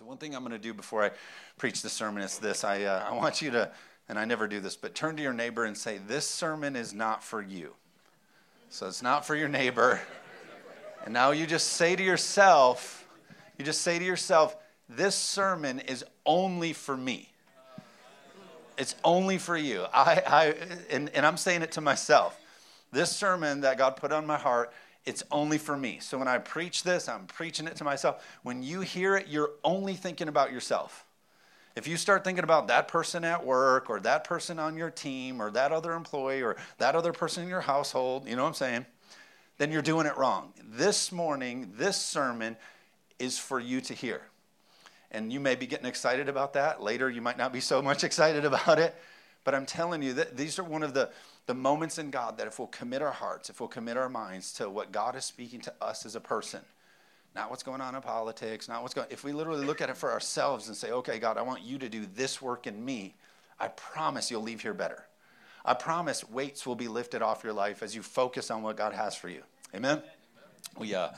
So, one thing I'm going to do before I preach the sermon is this I, uh, I want you to, and I never do this, but turn to your neighbor and say, This sermon is not for you. So, it's not for your neighbor. And now you just say to yourself, you just say to yourself, This sermon is only for me. It's only for you. I, I, and, and I'm saying it to myself. This sermon that God put on my heart it's only for me. So when I preach this, I'm preaching it to myself. When you hear it, you're only thinking about yourself. If you start thinking about that person at work or that person on your team or that other employee or that other person in your household, you know what I'm saying? Then you're doing it wrong. This morning, this sermon is for you to hear. And you may be getting excited about that. Later, you might not be so much excited about it. But I'm telling you that these are one of the the moments in God that if we'll commit our hearts, if we'll commit our minds to what God is speaking to us as a person, not what's going on in politics, not what's going if we literally look at it for ourselves and say, "Okay, God, I want you to do this work in me." I promise you'll leave here better. I promise weights will be lifted off your life as you focus on what God has for you. Amen. We uh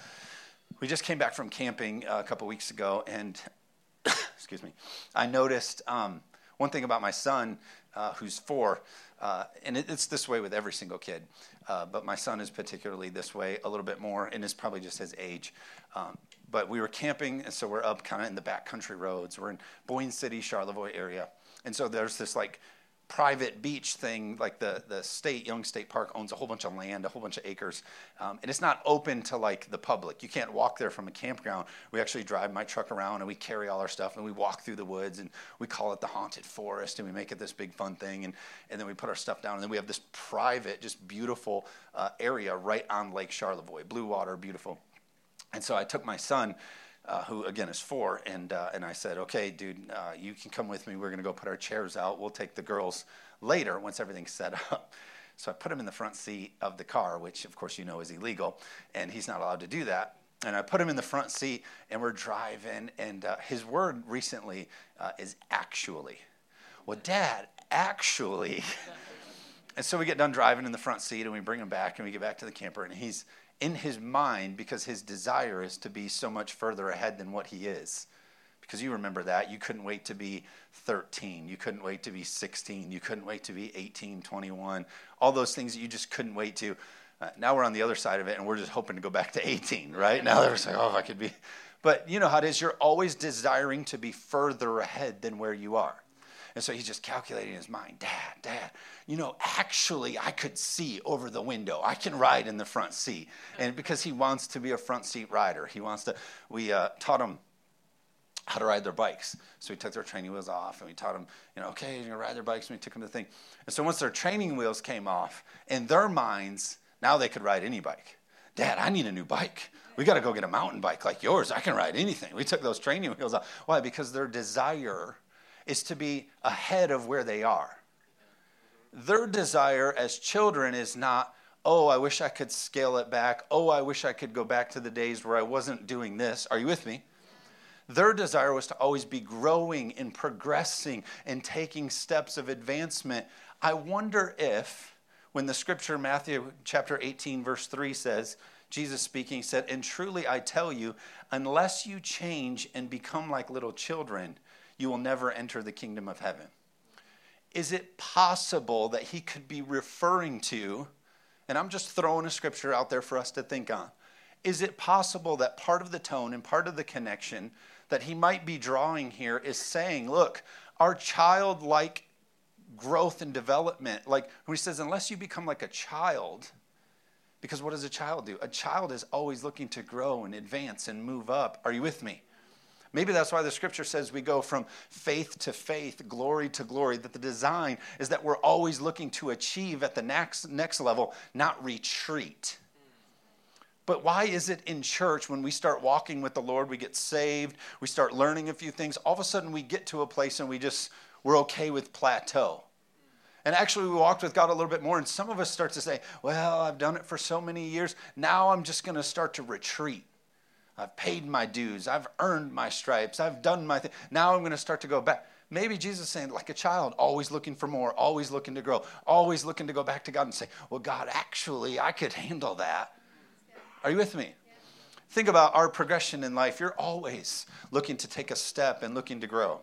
we just came back from camping uh, a couple weeks ago and excuse me. I noticed um, one thing about my son uh, who's 4 uh, and it, it's this way with every single kid, uh, but my son is particularly this way a little bit more, and it's probably just his age. Um, but we were camping, and so we're up kind of in the back country roads. We're in Boyne City, Charlevoix area, and so there's this like private beach thing, like the, the state, Young State Park owns a whole bunch of land, a whole bunch of acres, um, and it's not open to like the public. You can't walk there from a campground. We actually drive my truck around and we carry all our stuff and we walk through the woods and we call it the haunted forest and we make it this big fun thing and, and then we put our stuff down and then we have this private, just beautiful uh, area right on Lake Charlevoix, blue water, beautiful. And so I took my son uh, who again is four, and uh, and I said, okay, dude, uh, you can come with me. We're gonna go put our chairs out. We'll take the girls later once everything's set up. So I put him in the front seat of the car, which of course you know is illegal, and he's not allowed to do that. And I put him in the front seat, and we're driving, and uh, his word recently uh, is actually. Well, Dad, actually. and so we get done driving in the front seat, and we bring him back, and we get back to the camper, and he's in his mind because his desire is to be so much further ahead than what he is. Because you remember that. You couldn't wait to be 13. You couldn't wait to be 16. You couldn't wait to be 18, 21. All those things that you just couldn't wait to. Uh, now we're on the other side of it and we're just hoping to go back to 18, right? Now they're like, oh, if I could be. But you know how it is. You're always desiring to be further ahead than where you are. And so he's just calculating in his mind, Dad, Dad, you know, actually, I could see over the window. I can ride in the front seat. And because he wants to be a front seat rider, he wants to, we uh, taught him how to ride their bikes. So we took their training wheels off and we taught them, you know, okay, you're gonna ride their bikes. And we took them to the thing. And so once their training wheels came off, in their minds, now they could ride any bike. Dad, I need a new bike. We got to go get a mountain bike like yours. I can ride anything. We took those training wheels off. Why? Because their desire is to be ahead of where they are. Their desire as children is not, oh, I wish I could scale it back. Oh, I wish I could go back to the days where I wasn't doing this. Are you with me? Their desire was to always be growing and progressing and taking steps of advancement. I wonder if, when the scripture, Matthew chapter 18, verse 3 says, Jesus speaking said, And truly I tell you, unless you change and become like little children, you will never enter the kingdom of heaven. Is it possible that he could be referring to, and I'm just throwing a scripture out there for us to think on, is it possible that part of the tone and part of the connection that he might be drawing here is saying, look, our childlike growth and development, like when he says, unless you become like a child, because what does a child do? A child is always looking to grow and advance and move up. Are you with me? Maybe that's why the scripture says we go from faith to faith, glory to glory, that the design is that we're always looking to achieve at the next, next level, not retreat. But why is it in church when we start walking with the Lord, we get saved, we start learning a few things, all of a sudden we get to a place and we just, we're okay with plateau? And actually, we walked with God a little bit more, and some of us start to say, Well, I've done it for so many years. Now I'm just going to start to retreat. I've paid my dues. I've earned my stripes. I've done my thing. Now I'm going to start to go back. Maybe Jesus saying, like a child, always looking for more, always looking to grow, always looking to go back to God and say, Well, God, actually, I could handle that. Are you with me? Think about our progression in life. You're always looking to take a step and looking to grow.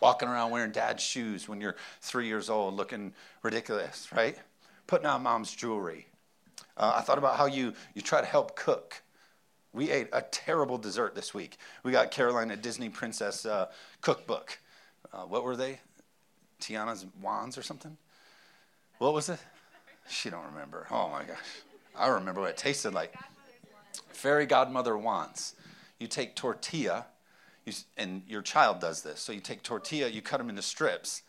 Walking around wearing dad's shoes when you're three years old, looking ridiculous, right? Putting on mom's jewelry. Uh, I thought about how you, you try to help cook. We ate a terrible dessert this week. We got Carolina Disney Princess uh, cookbook. Uh, what were they? Tiana's wands or something? What was it? She don't remember. Oh my gosh. I remember what it tasted like. Fairy godmother wands. You take tortilla, you, and your child does this. So you take tortilla, you cut them into strips,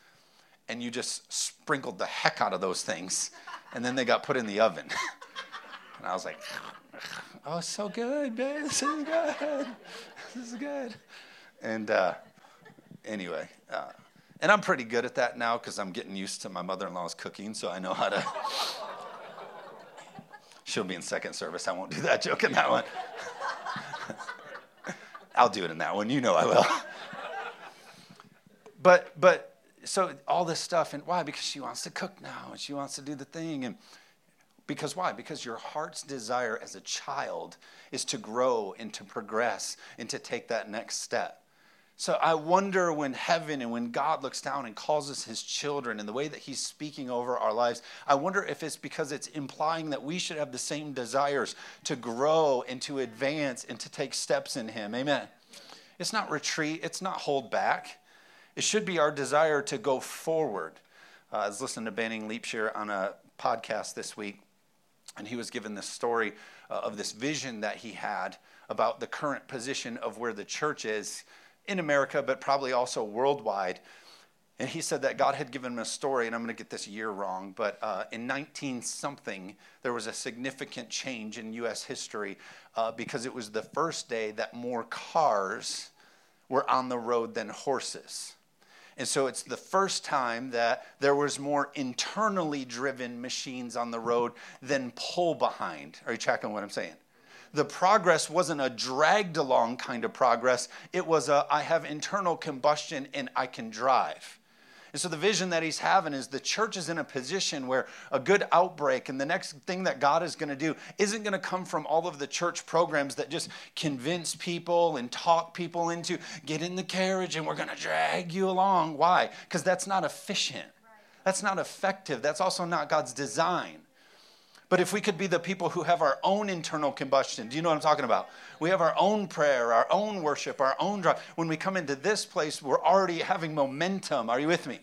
and you just sprinkled the heck out of those things, and then they got put in the oven. and I was like, oh, so good, babe. This is good. This is good. And uh, anyway, uh, and I'm pretty good at that now because I'm getting used to my mother in law's cooking, so I know how to. She'll be in second service. I won't do that joke in that one. I'll do it in that one. You know I will. but but so all this stuff and why? Because she wants to cook now and she wants to do the thing and because why? Because your heart's desire as a child is to grow and to progress and to take that next step. So I wonder when heaven and when God looks down and calls us his children and the way that he's speaking over our lives, I wonder if it's because it's implying that we should have the same desires to grow and to advance and to take steps in him. Amen. It's not retreat, it's not hold back. It should be our desire to go forward. Uh, I was listening to Banning Liebscher on a podcast this week, and he was given this story uh, of this vision that he had about the current position of where the church is in America, but probably also worldwide. And he said that God had given him a story, and I'm going to get this year wrong, but uh, in 19 something, there was a significant change in U.S. history uh, because it was the first day that more cars were on the road than horses. And so it's the first time that there was more internally driven machines on the road than pull behind. Are you tracking what I'm saying? the progress wasn't a dragged along kind of progress. It was a, I have internal combustion and I can drive. And so the vision that he's having is the church is in a position where a good outbreak and the next thing that God is going to do isn't going to come from all of the church programs that just convince people and talk people into get in the carriage and we're going to drag you along. Why? Because that's not efficient. That's not effective. That's also not God's design. But if we could be the people who have our own internal combustion, do you know what I'm talking about? We have our own prayer, our own worship, our own drive. When we come into this place, we're already having momentum. Are you with me?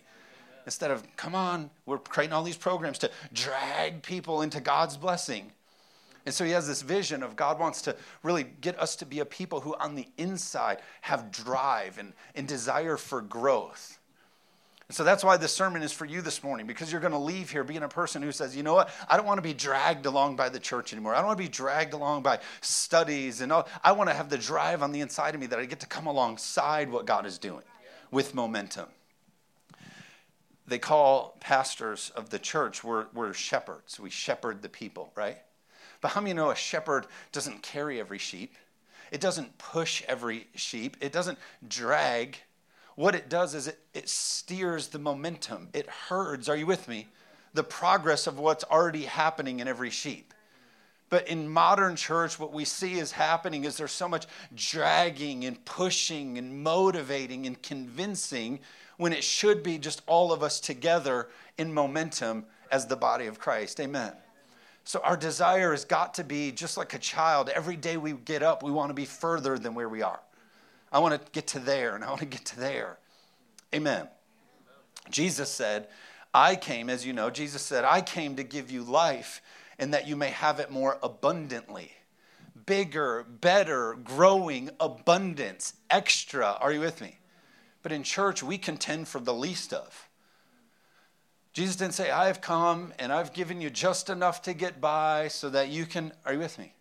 Instead of, come on, we're creating all these programs to drag people into God's blessing. And so he has this vision of God wants to really get us to be a people who, on the inside, have drive and, and desire for growth. And so that's why this sermon is for you this morning, because you're going to leave here being a person who says, you know what? I don't want to be dragged along by the church anymore. I don't want to be dragged along by studies. And all. I want to have the drive on the inside of me that I get to come alongside what God is doing with momentum. They call pastors of the church, we're, we're shepherds. We shepherd the people, right? But how many know a shepherd doesn't carry every sheep? It doesn't push every sheep. It doesn't drag what it does is it, it steers the momentum, it herds, are you with me? The progress of what's already happening in every sheep. But in modern church, what we see is happening is there's so much dragging and pushing and motivating and convincing when it should be just all of us together in momentum as the body of Christ. Amen. So our desire has got to be just like a child. Every day we get up, we want to be further than where we are. I want to get to there and I want to get to there. Amen. Jesus said, I came, as you know, Jesus said, I came to give you life and that you may have it more abundantly. Bigger, better, growing, abundance, extra. Are you with me? But in church, we contend for the least of. Jesus didn't say, I have come and I've given you just enough to get by so that you can. Are you with me?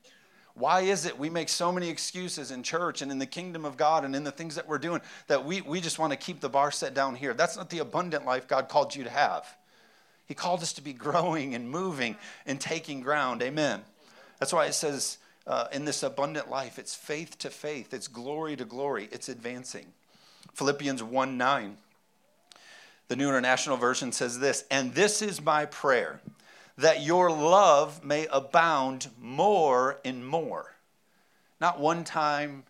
Why is it we make so many excuses in church and in the kingdom of God and in the things that we're doing that we, we just want to keep the bar set down here? That's not the abundant life God called you to have. He called us to be growing and moving and taking ground. Amen. That's why it says uh, in this abundant life, it's faith to faith, it's glory to glory, it's advancing. Philippians 1 9. The New International Version says this, and this is my prayer that your love may abound more and more. Not one time,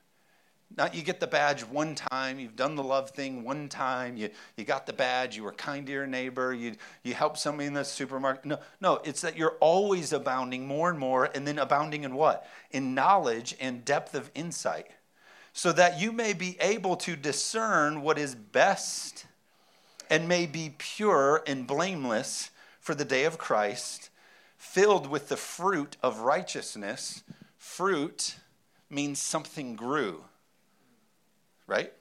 not you get the badge one time, you've done the love thing one time, you, you got the badge, you were kind to your neighbor, you, you helped somebody in the supermarket. No, no, it's that you're always abounding more and more, and then abounding in what? In knowledge and depth of insight, so that you may be able to discern what is best and may be pure and blameless for the day of Christ, filled with the fruit of righteousness. Fruit means something grew, right?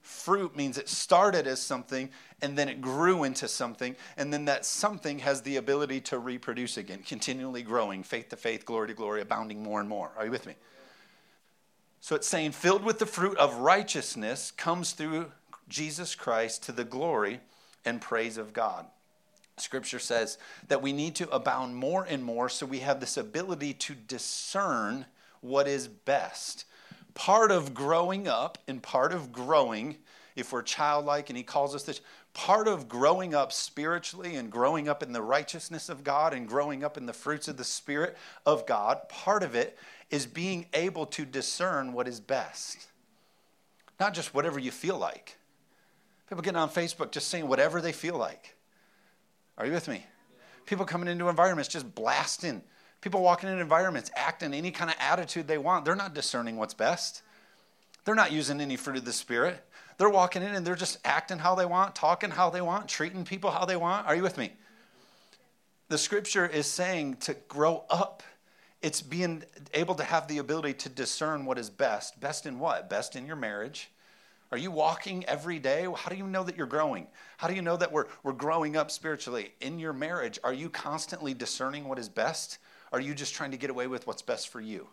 Fruit means it started as something and then it grew into something, and then that something has the ability to reproduce again, continually growing, faith to faith, glory to glory, abounding more and more. Are you with me? So it's saying, filled with the fruit of righteousness comes through Jesus Christ to the glory and praise of God. Scripture says that we need to abound more and more so we have this ability to discern what is best. Part of growing up and part of growing, if we're childlike and He calls us this, part of growing up spiritually and growing up in the righteousness of God and growing up in the fruits of the Spirit of God, part of it is being able to discern what is best. Not just whatever you feel like. People getting on Facebook just saying whatever they feel like. Are you with me? People coming into environments just blasting. People walking in environments acting any kind of attitude they want. They're not discerning what's best. They're not using any fruit of the Spirit. They're walking in and they're just acting how they want, talking how they want, treating people how they want. Are you with me? The scripture is saying to grow up. It's being able to have the ability to discern what is best. Best in what? Best in your marriage are you walking every day? How do you know that you're growing? How do you know that we're, we're growing up spiritually? In your marriage, are you constantly discerning what is best? Are you just trying to get away with what's best for you?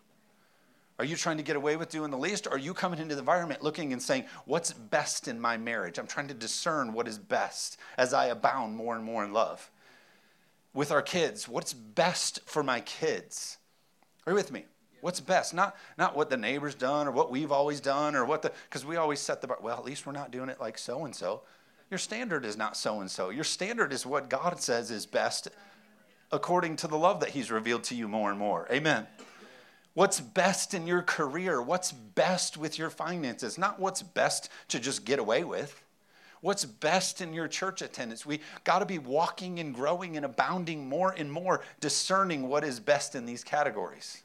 Are you trying to get away with doing the least? Or are you coming into the environment looking and saying, What's best in my marriage? I'm trying to discern what is best as I abound more and more in love. With our kids, what's best for my kids? Are you with me? What's best? Not, not what the neighbor's done or what we've always done or what the, because we always set the bar. Well, at least we're not doing it like so and so. Your standard is not so and so. Your standard is what God says is best according to the love that He's revealed to you more and more. Amen. What's best in your career? What's best with your finances? Not what's best to just get away with. What's best in your church attendance? We got to be walking and growing and abounding more and more, discerning what is best in these categories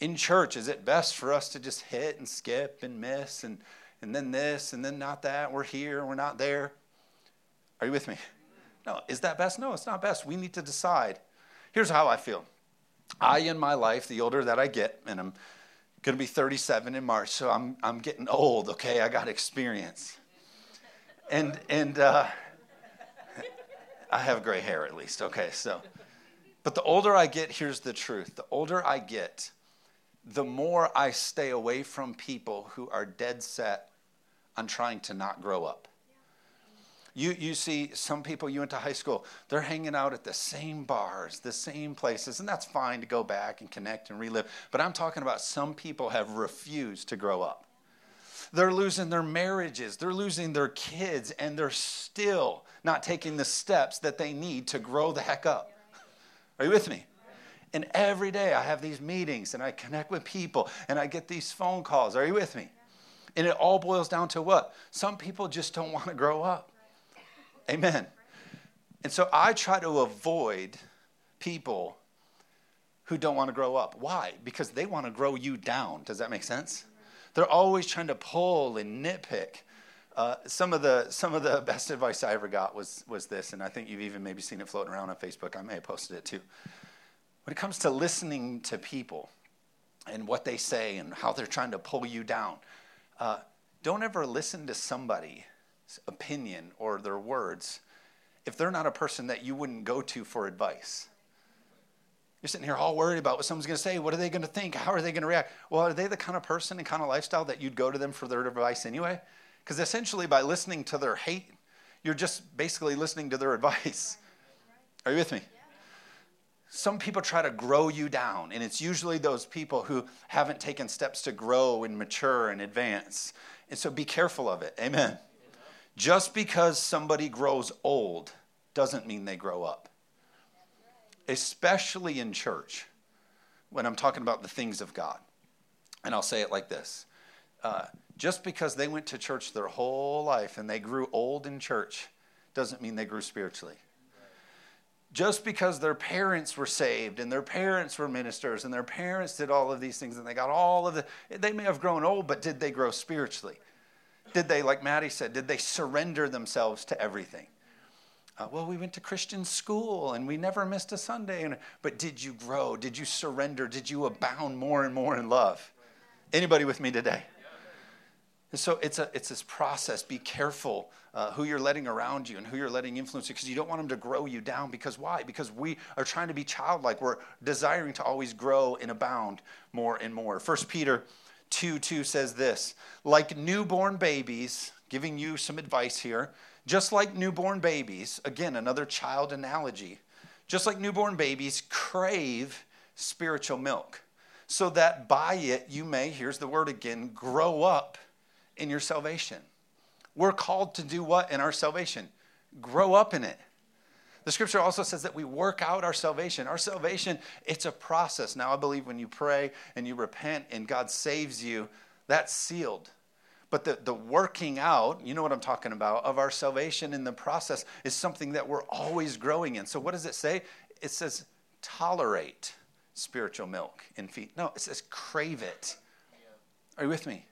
in church, is it best for us to just hit and skip and miss and, and then this and then not that? We're here, we're not there. Are you with me? No, is that best? No, it's not best. We need to decide. Here's how I feel I, in my life, the older that I get, and I'm going to be 37 in March, so I'm, I'm getting old, okay? I got experience. And, and uh, I have gray hair at least, okay? So, but the older I get, here's the truth the older I get, the more I stay away from people who are dead set on trying to not grow up. You, you see some people you went to high school, they're hanging out at the same bars, the same places, and that's fine to go back and connect and relive. But I'm talking about some people have refused to grow up. They're losing their marriages, they're losing their kids, and they're still not taking the steps that they need to grow the heck up. Are you with me? And every day I have these meetings and I connect with people and I get these phone calls. Are you with me? And it all boils down to what? Some people just don't want to grow up. Amen. And so I try to avoid people who don't want to grow up. Why? Because they want to grow you down. Does that make sense? They're always trying to pull and nitpick. Uh, some of the some of the best advice I ever got was was this, and I think you've even maybe seen it floating around on Facebook. I may have posted it too. When it comes to listening to people and what they say and how they're trying to pull you down, uh, don't ever listen to somebody's opinion or their words if they're not a person that you wouldn't go to for advice. You're sitting here all worried about what someone's going to say. What are they going to think? How are they going to react? Well, are they the kind of person and kind of lifestyle that you'd go to them for their advice anyway? Because essentially, by listening to their hate, you're just basically listening to their advice. Are you with me? Some people try to grow you down, and it's usually those people who haven't taken steps to grow and mature and advance. And so be careful of it. Amen. Just because somebody grows old doesn't mean they grow up, especially in church when I'm talking about the things of God. And I'll say it like this uh, just because they went to church their whole life and they grew old in church doesn't mean they grew spiritually. Just because their parents were saved and their parents were ministers and their parents did all of these things and they got all of the, they may have grown old, but did they grow spiritually? Did they, like Maddie said, did they surrender themselves to everything? Uh, well, we went to Christian school and we never missed a Sunday. And, but did you grow? Did you surrender? Did you abound more and more in love? Anybody with me today? And so it's, a, it's this process. Be careful uh, who you're letting around you and who you're letting influence you because you don't want them to grow you down. Because why? Because we are trying to be childlike. We're desiring to always grow and abound more and more. 1 Peter 2 2 says this like newborn babies, giving you some advice here, just like newborn babies, again, another child analogy, just like newborn babies crave spiritual milk, so that by it you may, here's the word again, grow up in your salvation. We're called to do what in our salvation? Grow up in it. The scripture also says that we work out our salvation. Our salvation, it's a process. Now, I believe when you pray and you repent and God saves you, that's sealed. But the, the working out, you know what I'm talking about, of our salvation in the process is something that we're always growing in. So, what does it say? It says tolerate spiritual milk in feet. No, it says crave it. Are you with me?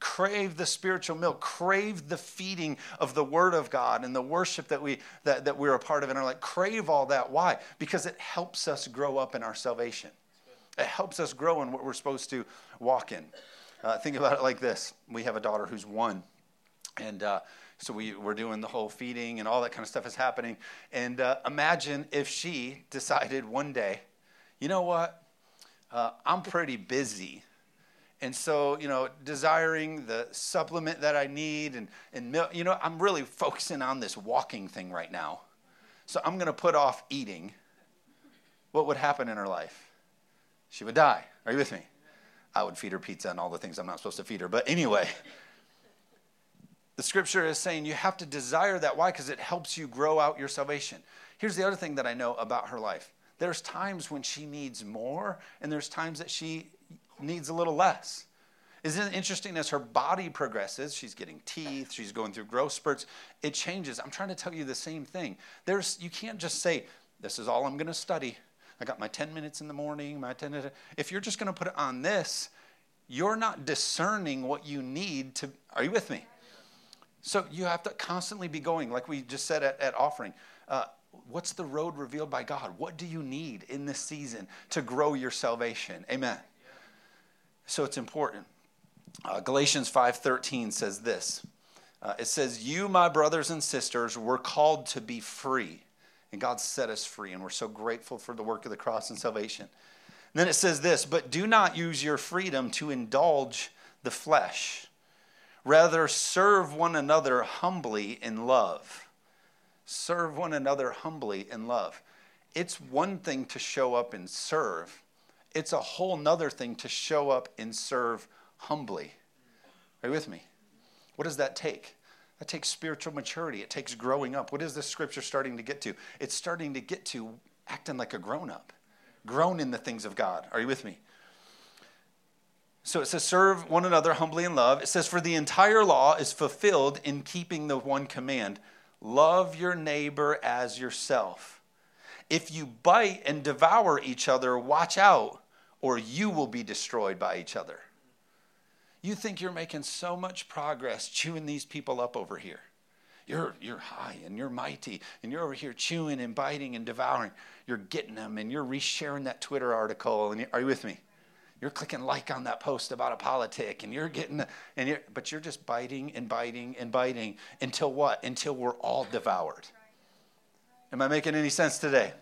Crave the spiritual milk crave the feeding of the word of god and the worship that we that, that we're a part of and are like crave all that. Why? Because it helps us grow up in our salvation. It helps us grow in what we're supposed to walk in. Uh, think about it like this. We have a daughter who's one. And uh, so we, we're doing the whole feeding and all that kind of stuff is happening. And uh, imagine if she decided one day you know what? Uh, i'm pretty busy and so, you know, desiring the supplement that I need and, and you know, I'm really focusing on this walking thing right now. So I'm going to put off eating. What would happen in her life? She would die. Are you with me? I would feed her pizza and all the things I'm not supposed to feed her. But anyway, the scripture is saying you have to desire that. Why? Because it helps you grow out your salvation. Here's the other thing that I know about her life there's times when she needs more, and there's times that she needs a little less. Isn't it interesting as her body progresses, she's getting teeth, she's going through growth spurts, it changes. I'm trying to tell you the same thing. There's you can't just say, This is all I'm gonna study. I got my 10 minutes in the morning, my 10 minutes. If you're just gonna put it on this, you're not discerning what you need to are you with me? So you have to constantly be going, like we just said at, at offering. Uh, what's the road revealed by God? What do you need in this season to grow your salvation? Amen. So it's important. Uh, Galatians 5:13 says this. Uh, it says, "You, my brothers and sisters, were called to be free, and God set us free, and we're so grateful for the work of the cross and salvation." And then it says this, "But do not use your freedom to indulge the flesh. Rather, serve one another humbly in love." Serve one another humbly in love. It's one thing to show up and serve it's a whole nother thing to show up and serve humbly. Are you with me? What does that take? That takes spiritual maturity. It takes growing up. What is this scripture starting to get to? It's starting to get to acting like a grown up, grown in the things of God. Are you with me? So it says, serve one another humbly in love. It says, for the entire law is fulfilled in keeping the one command love your neighbor as yourself. If you bite and devour each other, watch out, or you will be destroyed by each other. You think you're making so much progress chewing these people up over here. You're, you're high and you're mighty, and you're over here chewing and biting and devouring. You're getting them, and you're resharing that Twitter article. And are you with me? You're clicking like on that post about a politic, and you're getting, the, and you're, but you're just biting and biting and biting until what? Until we're all devoured. Am I making any sense today?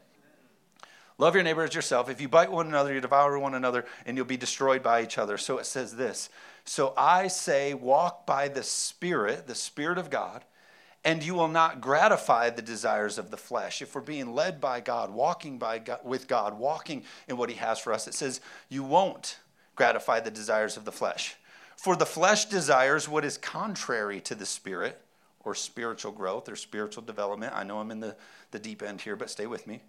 Love your neighbor as yourself. If you bite one another, you devour one another, and you'll be destroyed by each other. So it says this So I say, walk by the Spirit, the Spirit of God, and you will not gratify the desires of the flesh. If we're being led by God, walking by God, with God, walking in what He has for us, it says, you won't gratify the desires of the flesh. For the flesh desires what is contrary to the Spirit or spiritual growth or spiritual development. I know I'm in the, the deep end here, but stay with me.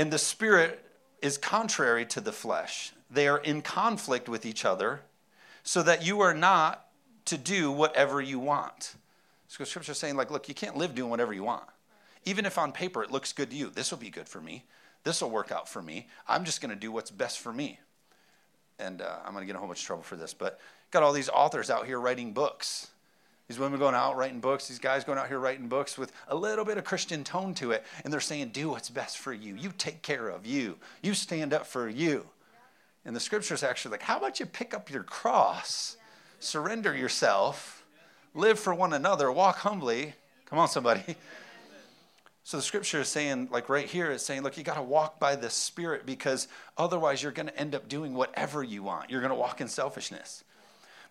And the Spirit is contrary to the flesh. they are in conflict with each other, so that you are not to do whatever you want. So scripture is saying, like, look, you can't live doing whatever you want. Even if on paper it looks good to you, this will be good for me. This will work out for me. I'm just going to do what's best for me. And uh, I'm going to get in a whole bunch of trouble for this, but got all these authors out here writing books. These women going out writing books, these guys going out here writing books with a little bit of Christian tone to it. And they're saying, do what's best for you. You take care of you. You stand up for you. And the scripture is actually like, how about you pick up your cross, surrender yourself, live for one another, walk humbly. Come on, somebody. So the scripture is saying, like right here, it's saying, look, you got to walk by the Spirit because otherwise you're going to end up doing whatever you want. You're going to walk in selfishness.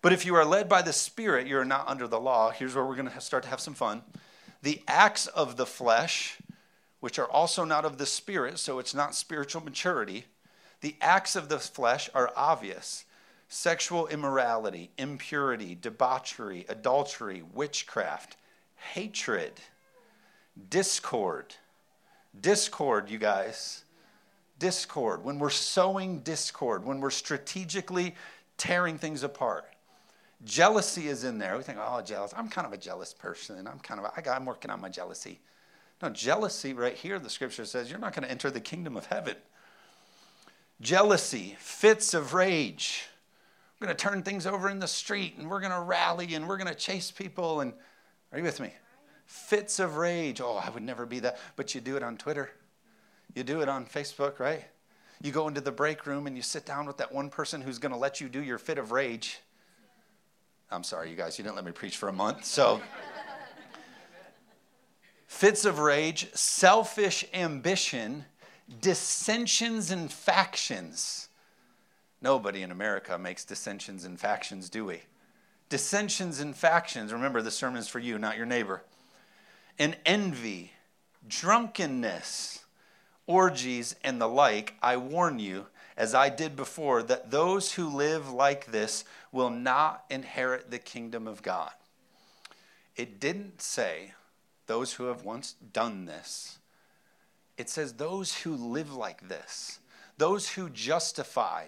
But if you are led by the Spirit, you're not under the law. Here's where we're going to start to have some fun. The acts of the flesh, which are also not of the Spirit, so it's not spiritual maturity, the acts of the flesh are obvious sexual immorality, impurity, debauchery, adultery, witchcraft, hatred, discord. Discord, you guys. Discord. When we're sowing discord, when we're strategically tearing things apart. Jealousy is in there. We think, oh, jealous. I'm kind of a jealous person. I'm kind of, I got, I'm working on my jealousy. No, jealousy right here, the scripture says, you're not going to enter the kingdom of heaven. Jealousy, fits of rage. We're going to turn things over in the street and we're going to rally and we're going to chase people. And are you with me? Fits of rage. Oh, I would never be that. But you do it on Twitter, you do it on Facebook, right? You go into the break room and you sit down with that one person who's going to let you do your fit of rage I'm sorry, you guys, you didn't let me preach for a month. So, fits of rage, selfish ambition, dissensions and factions. Nobody in America makes dissensions and factions, do we? Dissensions and factions. Remember, the sermon is for you, not your neighbor. And envy, drunkenness, orgies, and the like, I warn you as I did before, that those who live like this will not inherit the kingdom of God. It didn't say those who have once done this, it says those who live like this, those who justify,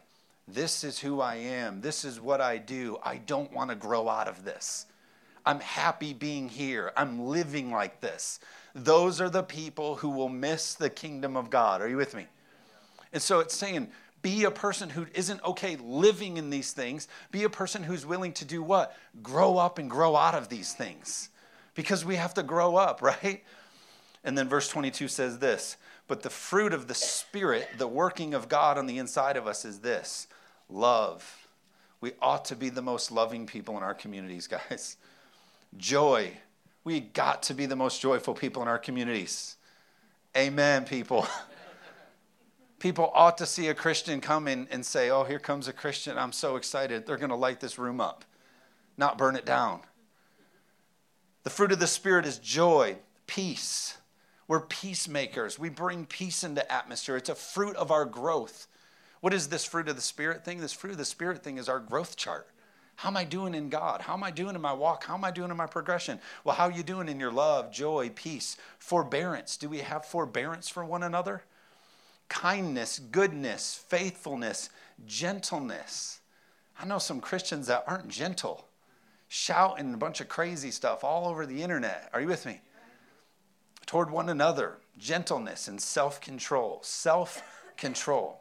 this is who I am, this is what I do, I don't want to grow out of this. I'm happy being here. I'm living like this. Those are the people who will miss the kingdom of God. Are you with me? And so it's saying be a person who isn't okay living in these things. Be a person who's willing to do what? Grow up and grow out of these things. Because we have to grow up, right? And then verse 22 says this But the fruit of the Spirit, the working of God on the inside of us, is this love. We ought to be the most loving people in our communities, guys. Joy. We got to be the most joyful people in our communities. Amen, people. people ought to see a Christian come in and say, Oh, here comes a Christian. I'm so excited. They're going to light this room up, not burn it down. The fruit of the Spirit is joy, peace. We're peacemakers. We bring peace into atmosphere. It's a fruit of our growth. What is this fruit of the Spirit thing? This fruit of the Spirit thing is our growth chart. How am I doing in God? How am I doing in my walk? How am I doing in my progression? Well, how are you doing in your love, joy, peace, forbearance? Do we have forbearance for one another? Kindness, goodness, faithfulness, gentleness. I know some Christians that aren't gentle, shouting a bunch of crazy stuff all over the internet. Are you with me? Toward one another, gentleness and self control. Self control.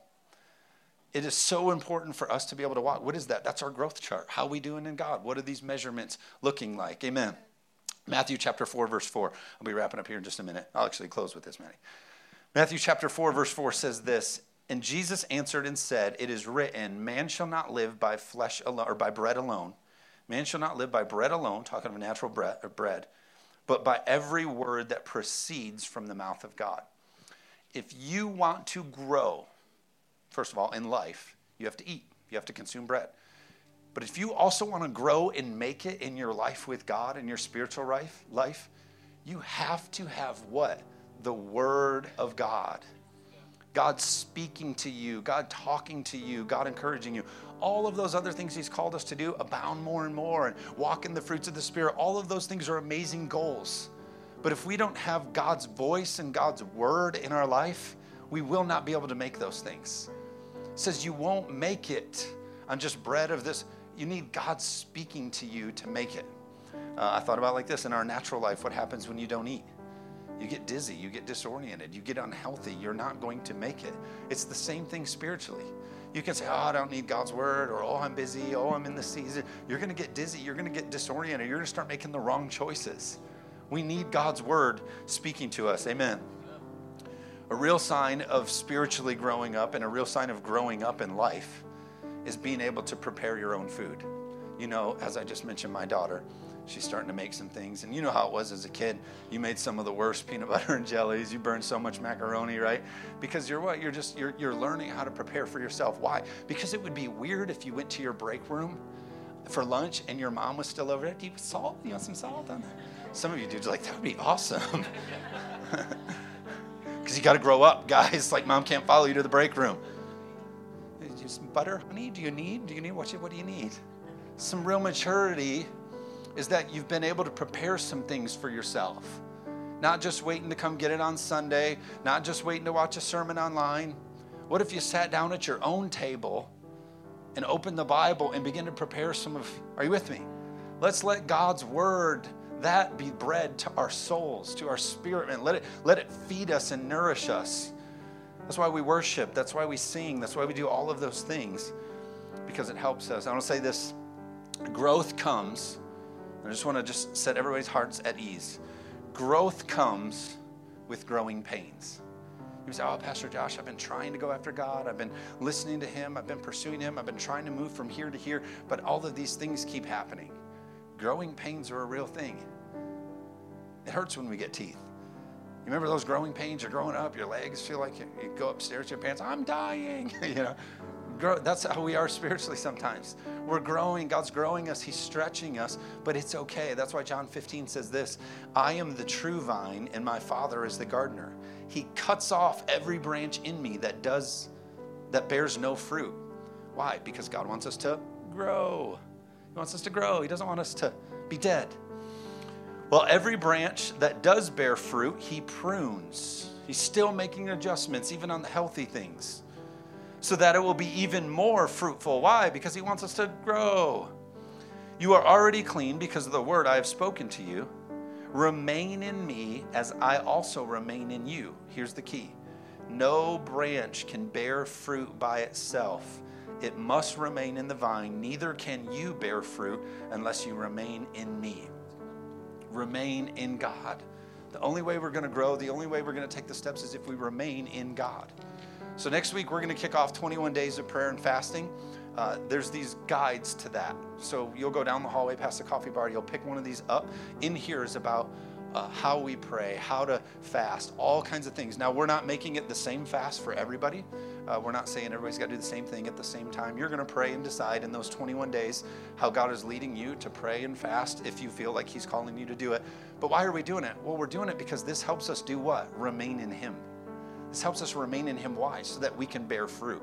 It is so important for us to be able to walk. What is that? That's our growth chart. How are we doing in God? What are these measurements looking like? Amen. Matthew chapter 4, verse 4. I'll be wrapping up here in just a minute. I'll actually close with this, Matty. Matthew chapter 4, verse 4 says this And Jesus answered and said, It is written, Man shall not live by flesh alone, or by bread alone. Man shall not live by bread alone, talking of natural bread, uh, bread, but by every word that proceeds from the mouth of God. If you want to grow, first of all, in life, you have to eat, you have to consume bread. But if you also want to grow and make it in your life with God, in your spiritual life, life, you have to have what? The Word of God. God speaking to you, God talking to you, God encouraging you. All of those other things He's called us to do, abound more and more, and walk in the fruits of the Spirit. All of those things are amazing goals. But if we don't have God's voice and God's word in our life, we will not be able to make those things. says you won't make it on just bread of this. You need God speaking to you to make it. Uh, I thought about like this in our natural life what happens when you don't eat? You get dizzy, you get disoriented, you get unhealthy, you're not going to make it. It's the same thing spiritually. You can say, Oh, I don't need God's word, or Oh, I'm busy, Oh, I'm in the season. You're going to get dizzy, you're going to get disoriented, you're going to start making the wrong choices. We need God's word speaking to us. Amen. A real sign of spiritually growing up and a real sign of growing up in life is being able to prepare your own food. You know, as I just mentioned, my daughter, she's starting to make some things. And you know how it was as a kid. You made some of the worst peanut butter and jellies. You burned so much macaroni, right? Because you're what? You're just you're you're learning how to prepare for yourself. Why? Because it would be weird if you went to your break room for lunch and your mom was still over there. Do you salt? You want some salt on? Some of you dudes are like, that would be awesome. Because you got to grow up, guys. Like mom can't follow you to the break room. Just butter, honey? Do you need? Do you need what? You, what do you need? Some real maturity is that you've been able to prepare some things for yourself. Not just waiting to come get it on Sunday, not just waiting to watch a sermon online. What if you sat down at your own table and opened the Bible and began to prepare some of, are you with me? Let's let God's word that be bread to our souls, to our spirit, and let it let it feed us and nourish us. That's why we worship, that's why we sing, that's why we do all of those things because it helps us. I want to say this growth comes I just want to just set everybody's hearts at ease. Growth comes with growing pains. You say, Oh, Pastor Josh, I've been trying to go after God. I've been listening to Him. I've been pursuing Him. I've been trying to move from here to here. But all of these things keep happening. Growing pains are a real thing. It hurts when we get teeth. You remember those growing pains? You're growing up, your legs feel like you, you go upstairs to your pants. I'm dying. you know, grow, that's how we are spiritually sometimes. We're growing, God's growing us, He's stretching us, but it's okay. That's why John 15 says this I am the true vine, and my Father is the gardener. He cuts off every branch in me that does that bears no fruit. Why? Because God wants us to grow. He wants us to grow. He doesn't want us to be dead. Well, every branch that does bear fruit, he prunes. He's still making adjustments, even on the healthy things so that it will be even more fruitful. Why? Because He wants us to grow. You are already clean because of the word I have spoken to you. Remain in me as I also remain in you. Here's the key no branch can bear fruit by itself. It must remain in the vine. Neither can you bear fruit unless you remain in me. Remain in God. The only way we're going to grow, the only way we're going to take the steps is if we remain in God. So next week, we're going to kick off 21 days of prayer and fasting. Uh, there's these guides to that. So you'll go down the hallway past the coffee bar, you'll pick one of these up. In here is about uh, how we pray, how to fast, all kinds of things. Now, we're not making it the same fast for everybody. Uh, we're not saying everybody's got to do the same thing at the same time. You're going to pray and decide in those 21 days how God is leading you to pray and fast if you feel like He's calling you to do it. But why are we doing it? Well, we're doing it because this helps us do what? Remain in Him. This helps us remain in Him. Why? So that we can bear fruit.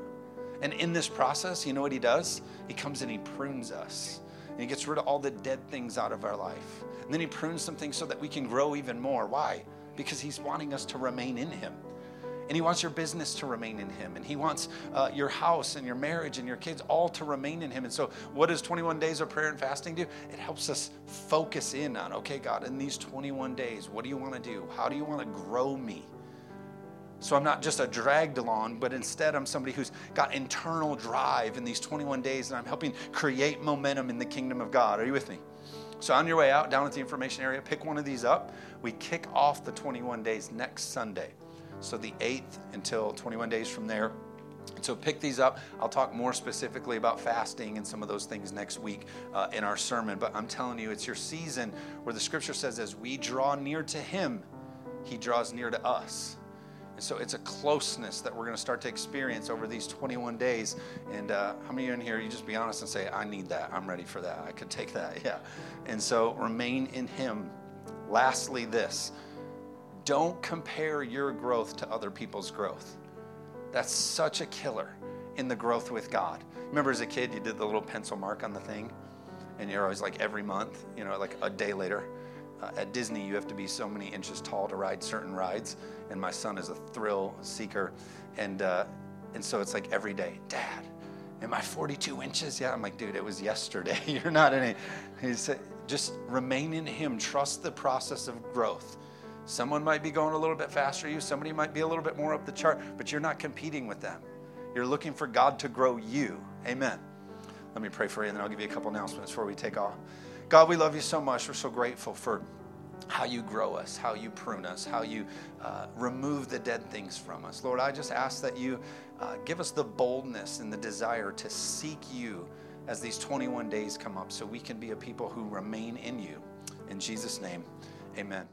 And in this process, you know what He does? He comes and He prunes us. And He gets rid of all the dead things out of our life. And then He prunes some things so that we can grow even more. Why? Because He's wanting us to remain in Him. And He wants your business to remain in Him. And He wants uh, your house and your marriage and your kids all to remain in Him. And so, what does 21 days of prayer and fasting do? It helps us focus in on, okay, God, in these 21 days, what do you want to do? How do you want to grow me? So I'm not just a dragged along, but instead I'm somebody who's got internal drive in these 21 days and I'm helping create momentum in the kingdom of God. Are you with me? So on your way out, down at the information area, pick one of these up. We kick off the 21 days next Sunday. So the 8th until 21 days from there. So pick these up. I'll talk more specifically about fasting and some of those things next week uh, in our sermon. But I'm telling you, it's your season where the scripture says, as we draw near to Him, He draws near to us. And so it's a closeness that we're going to start to experience over these 21 days. And uh, how many of you in here, you just be honest and say, I need that. I'm ready for that. I could take that. Yeah. And so remain in Him. Lastly, this don't compare your growth to other people's growth. That's such a killer in the growth with God. Remember as a kid, you did the little pencil mark on the thing, and you're always like every month, you know, like a day later. Uh, at Disney, you have to be so many inches tall to ride certain rides and my son is a thrill seeker. And uh, And so it's like every day, Dad, am I 42 inches? Yeah. I'm like, dude, it was yesterday. You're not any. He said, just remain in Him. Trust the process of growth. Someone might be going a little bit faster you, somebody might be a little bit more up the chart, but you're not competing with them. You're looking for God to grow you. Amen. Let me pray for you, and then I'll give you a couple announcements before we take off. God, we love you so much. We're so grateful for how you grow us, how you prune us, how you uh, remove the dead things from us. Lord, I just ask that you uh, give us the boldness and the desire to seek you as these 21 days come up so we can be a people who remain in you. In Jesus' name, amen.